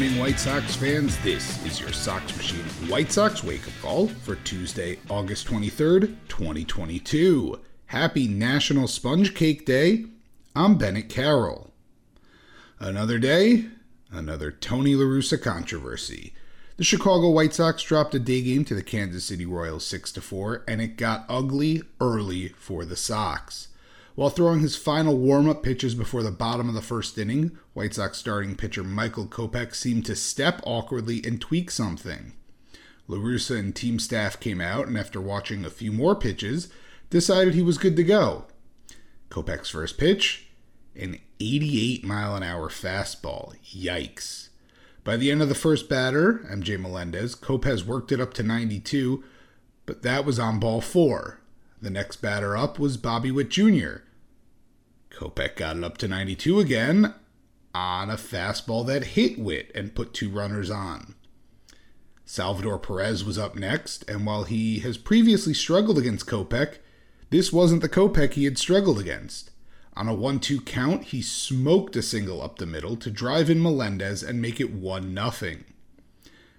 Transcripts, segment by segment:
Morning, White Sox fans. This is your Sox Machine White Sox wake up call for Tuesday, August 23rd, 2022. Happy National Sponge Cake Day. I'm Bennett Carroll. Another day, another Tony LaRussa controversy. The Chicago White Sox dropped a day game to the Kansas City Royals 6 4, and it got ugly early for the Sox. While throwing his final warm up pitches before the bottom of the first inning, White Sox starting pitcher Michael Kopech seemed to step awkwardly and tweak something. LaRussa and team staff came out and, after watching a few more pitches, decided he was good to go. Kopech's first pitch, an 88 mile an hour fastball. Yikes. By the end of the first batter, MJ Melendez, Kopech worked it up to 92, but that was on ball four. The next batter up was Bobby Witt Jr. Kopech got it up to 92 again on a fastball that hit Witt and put two runners on. Salvador Perez was up next, and while he has previously struggled against Kopech, this wasn't the Kopech he had struggled against. On a 1 2 count, he smoked a single up the middle to drive in Melendez and make it 1 0.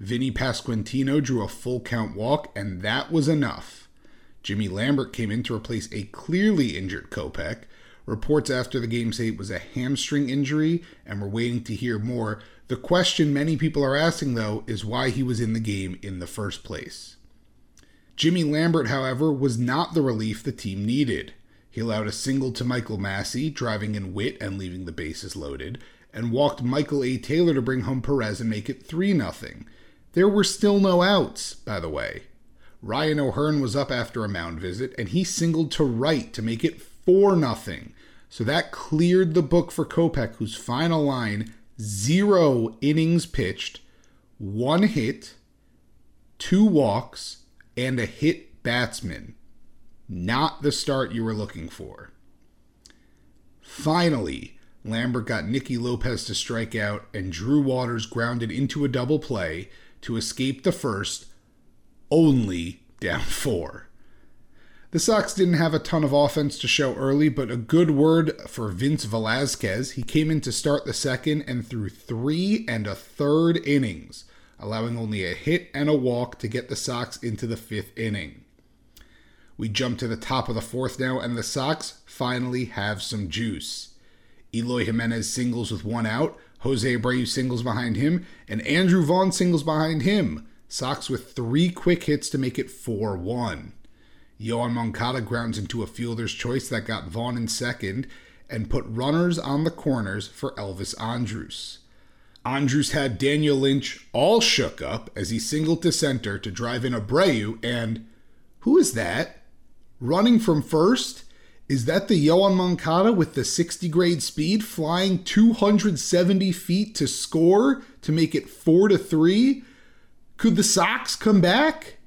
Vinny Pasquantino drew a full count walk, and that was enough. Jimmy Lambert came in to replace a clearly injured Kopech. Reports after the game say it was a hamstring injury, and we're waiting to hear more. The question many people are asking, though, is why he was in the game in the first place. Jimmy Lambert, however, was not the relief the team needed. He allowed a single to Michael Massey, driving in Witt and leaving the bases loaded, and walked Michael A. Taylor to bring home Perez and make it 3 0. There were still no outs, by the way. Ryan O'Hearn was up after a mound visit, and he singled to right to make it 4 0. So that cleared the book for Kopech, whose final line zero innings pitched, one hit, two walks, and a hit batsman. Not the start you were looking for. Finally, Lambert got Nicky Lopez to strike out, and Drew Waters grounded into a double play to escape the first only down four. The Sox didn't have a ton of offense to show early, but a good word for Vince Velasquez. He came in to start the second and threw three and a third innings, allowing only a hit and a walk to get the Sox into the fifth inning. We jump to the top of the fourth now, and the Sox finally have some juice. Eloy Jimenez singles with one out, Jose Abreu singles behind him, and Andrew Vaughn singles behind him. Sox with three quick hits to make it 4 1. Yoan Moncada grounds into a fielder's choice that got Vaughn in second and put runners on the corners for Elvis Andrus. Andrus had Daniel Lynch all shook up as he singled to center to drive in Abreu, and who is that? Running from first? Is that the Yoan Moncada with the 60 grade speed flying 270 feet to score to make it 4 to 3? Could the Sox come back?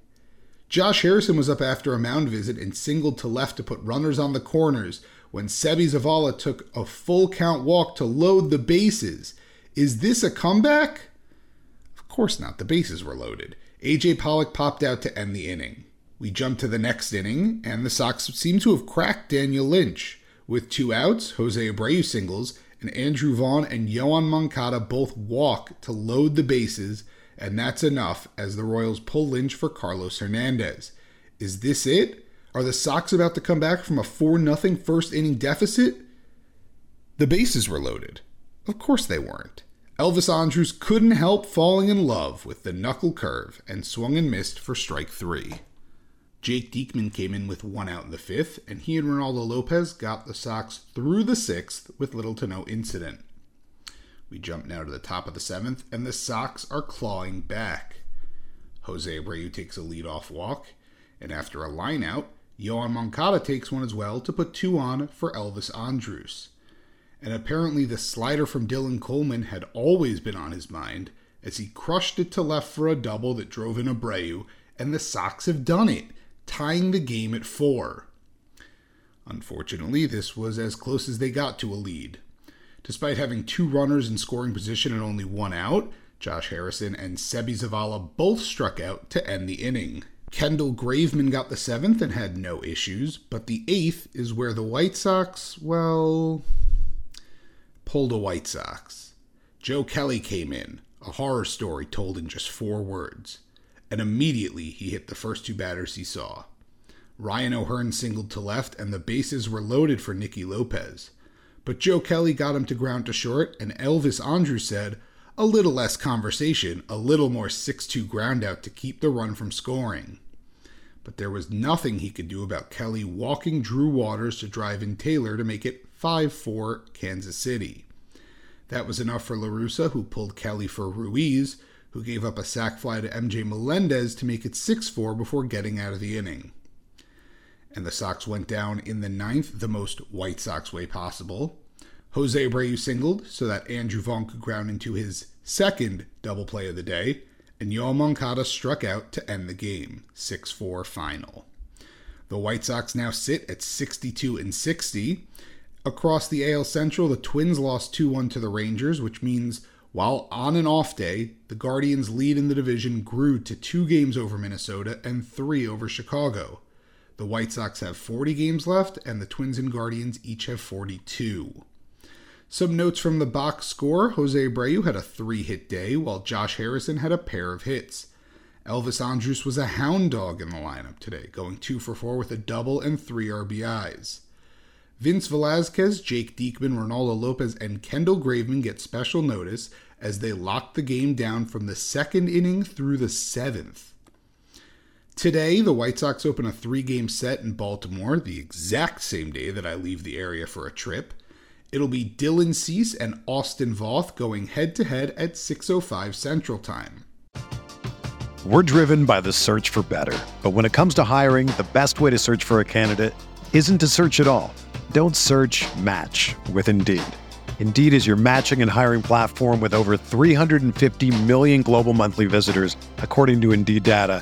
Josh Harrison was up after a mound visit and singled to left to put runners on the corners when Seby Zavala took a full count walk to load the bases. Is this a comeback? Of course not. The bases were loaded. AJ Pollock popped out to end the inning. We jump to the next inning, and the Sox seem to have cracked Daniel Lynch. With two outs, Jose Abreu singles, and Andrew Vaughn and Yoan Moncada both walk to load the bases, and that's enough as the Royals pull Lynch for Carlos Hernandez. Is this it? Are the Sox about to come back from a 4 0 first inning deficit? The bases were loaded. Of course they weren't. Elvis Andrus couldn't help falling in love with the knuckle curve and swung and missed for strike three. Jake Diekman came in with one out in the fifth, and he and Reynaldo Lopez got the Sox through the sixth with little to no incident. We jump now to the top of the seventh, and the Sox are clawing back. Jose Abreu takes a leadoff walk, and after a lineout, Yoan Moncada takes one as well to put two on for Elvis Andrus and apparently the slider from Dylan Coleman had always been on his mind as he crushed it to left for a double that drove in Abreu, and the Sox have done it, tying the game at four. Unfortunately, this was as close as they got to a lead. Despite having two runners in scoring position and only one out, Josh Harrison and Seby Zavala both struck out to end the inning. Kendall Graveman got the seventh and had no issues, but the eighth is where the White Sox, well, pulled a White Sox. Joe Kelly came in, a horror story told in just four words, and immediately he hit the first two batters he saw. Ryan O'Hearn singled to left, and the bases were loaded for Nicky Lopez. But Joe Kelly got him to ground to short, and Elvis Andrus said, a little less conversation, a little more 6 2 ground out to keep the run from scoring. But there was nothing he could do about Kelly walking Drew Waters to drive in Taylor to make it 5 4 Kansas City. That was enough for La Russa, who pulled Kelly for Ruiz, who gave up a sac fly to MJ Melendez to make it 6 4 before getting out of the inning. And the Sox went down in the ninth, the most White Sox way possible. Jose Abreu singled so that Andrew Vaughn could ground into his second double play of the day, and Yoan Moncada struck out to end the game, 6 4 final. The White Sox now sit at 62 and 60, Across the AL Central, the Twins lost 2 1 to the Rangers, which means while on an off day, the Guardians' lead in the division grew to two games over Minnesota and three over Chicago. The White Sox have 40 games left, and the Twins and Guardians each have 42. Some notes from the box score Jose Abreu had a three hit day, while Josh Harrison had a pair of hits. Elvis Andrus was a hound dog in the lineup today, going two for four with a double and three RBIs. Vince Velasquez, Jake Diekman, Reynaldo Lopez, and Kendall Graveman get special notice as they locked the game down from the second inning through the seventh. Today, the White Sox open a three game set in Baltimore, the exact same day that I leave the area for a trip. It'll be Dylan Cease and Austin Voth going head to head at 6.05 Central Time. We're driven by the search for better. But when it comes to hiring, the best way to search for a candidate isn't to search at all. Don't search, match with Indeed. Indeed is your matching and hiring platform with over 350 million global monthly visitors, according to Indeed data,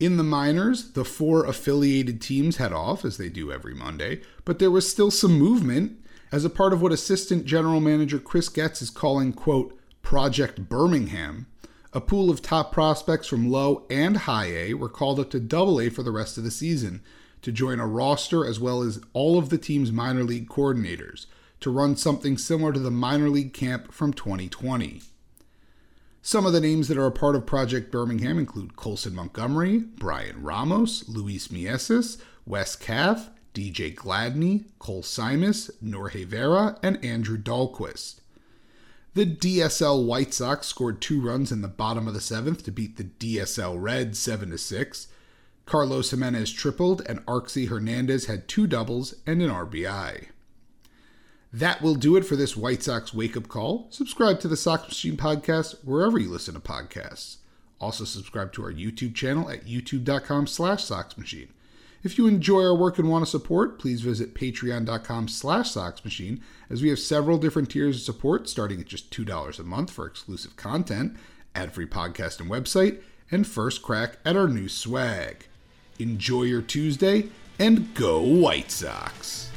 In the minors, the four affiliated teams head off, as they do every Monday, but there was still some movement as a part of what assistant general manager Chris Getz is calling, quote, Project Birmingham. A pool of top prospects from low and high A were called up to double A for the rest of the season to join a roster as well as all of the team's minor league coordinators to run something similar to the minor league camp from 2020. Some of the names that are a part of Project Birmingham include Colson Montgomery, Bryan Ramos, Luis Mieses, Wes Kath, DJ Gladney, Cole Simus, Norge Vera, and Andrew Dalquist. The DSL White Sox scored two runs in the bottom of the seventh to beat the DSL Reds 7 6. Carlos Jimenez tripled, and Arxie Hernandez had two doubles and an RBI. That will do it for this White Sox wake up call. Subscribe to the Sox Machine podcast wherever you listen to podcasts. Also subscribe to our YouTube channel at youtube.com slash soxmachine. If you enjoy our work and want to support, please visit patreon.com slash soxmachine as we have several different tiers of support starting at just $2 a month for exclusive content, ad-free podcast and website, and first crack at our new swag. Enjoy your Tuesday and go White Sox!